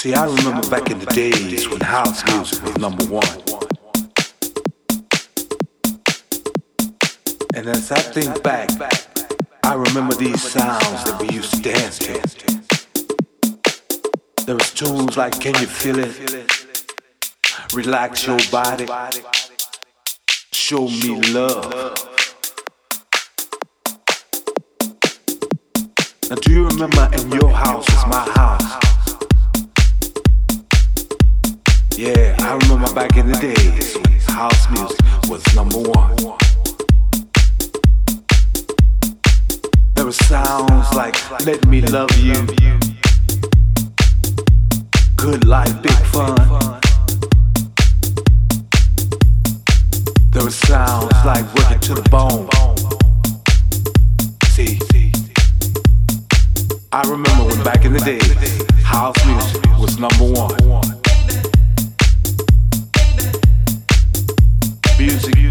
See, I remember back in the days when house music was number one. And as I think back, I remember these sounds that we used to dance to. There was tunes like Can You Feel It? Relax your body. Show me love. Now do you remember in your house is my house? Yeah, I remember back in the days house music was number one. There were sounds like Let Me Love You, Good Life, Big Fun. There were sounds like Work It to the Bone. See, I remember when back in the days, house music was number one. Music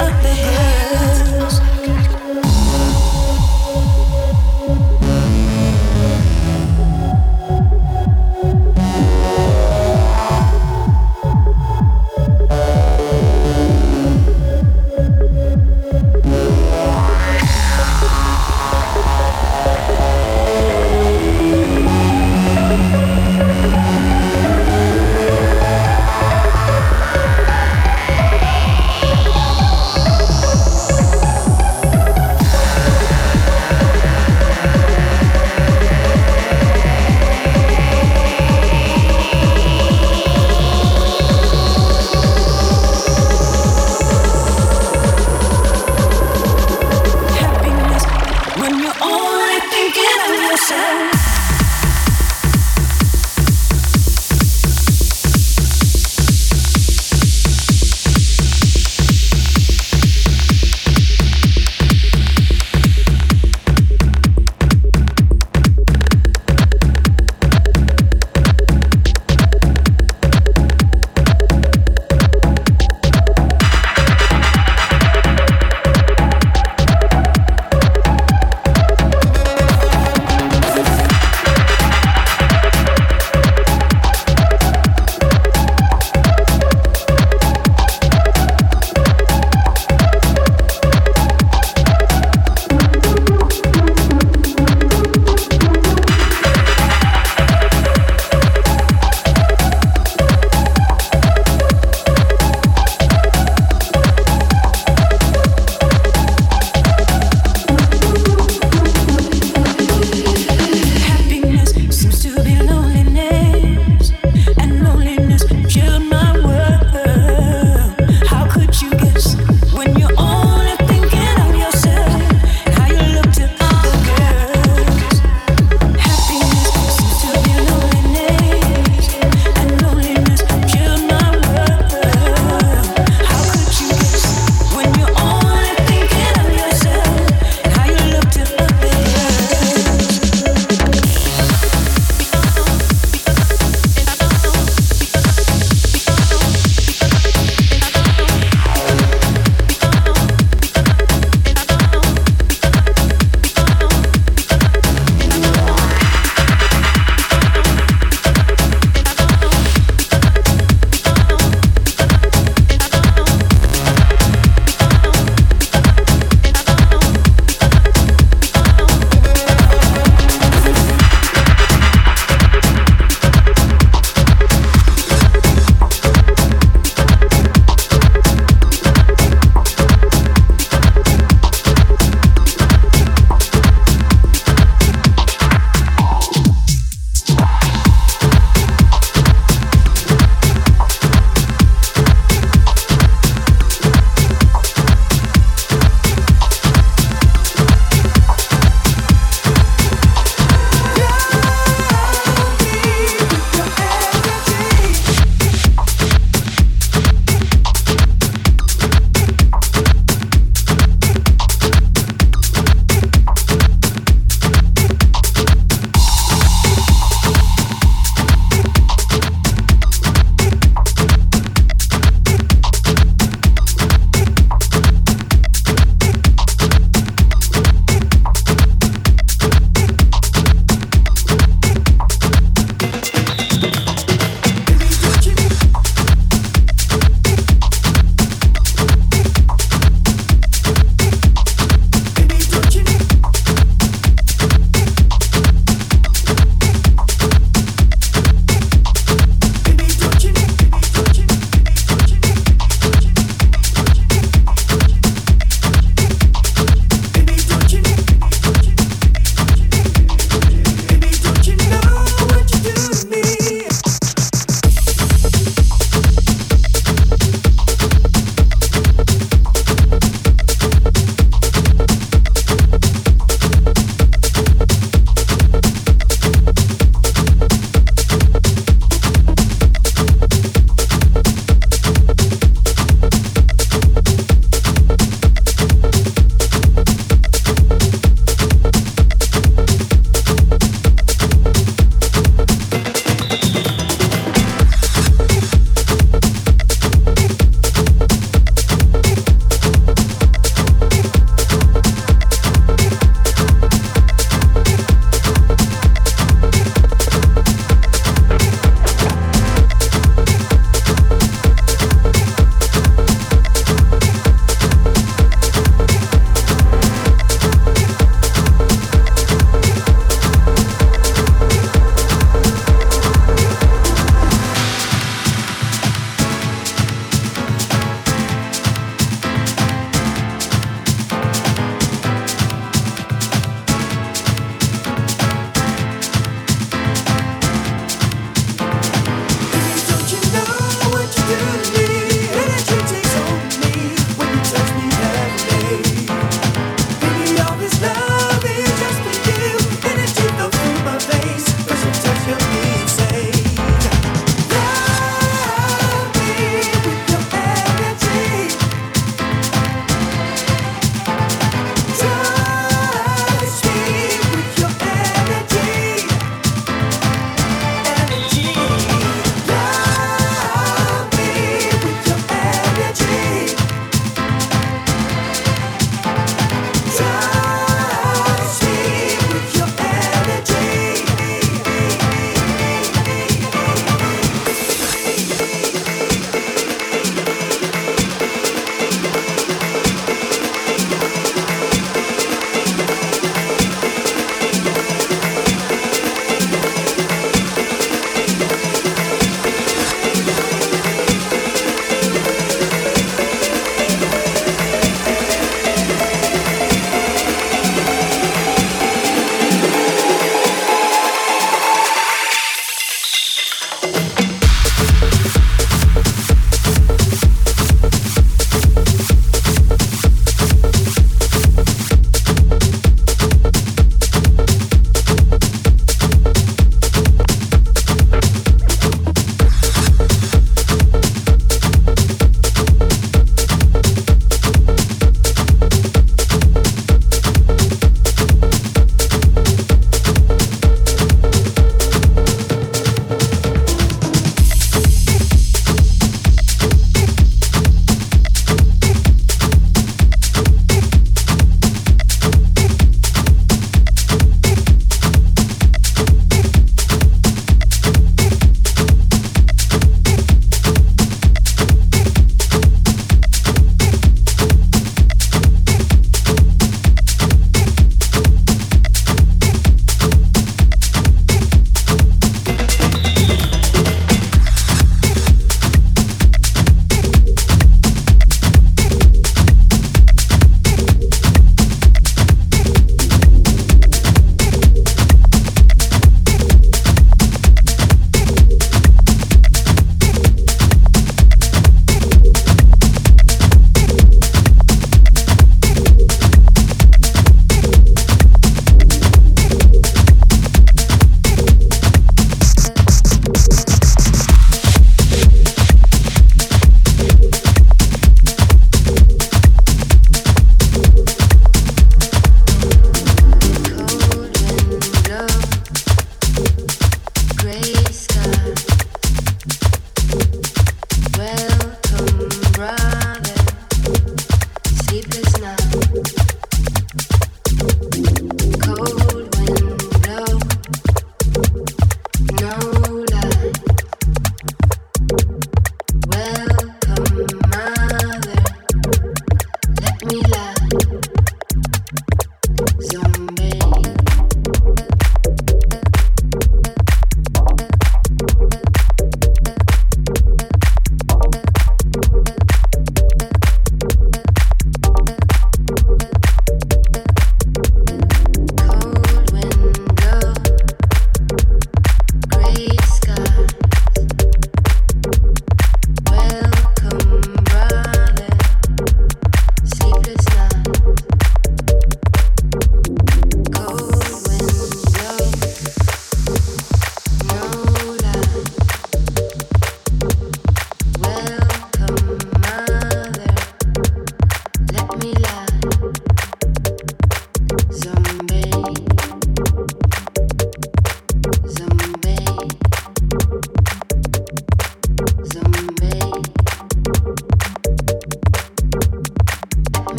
of the hills.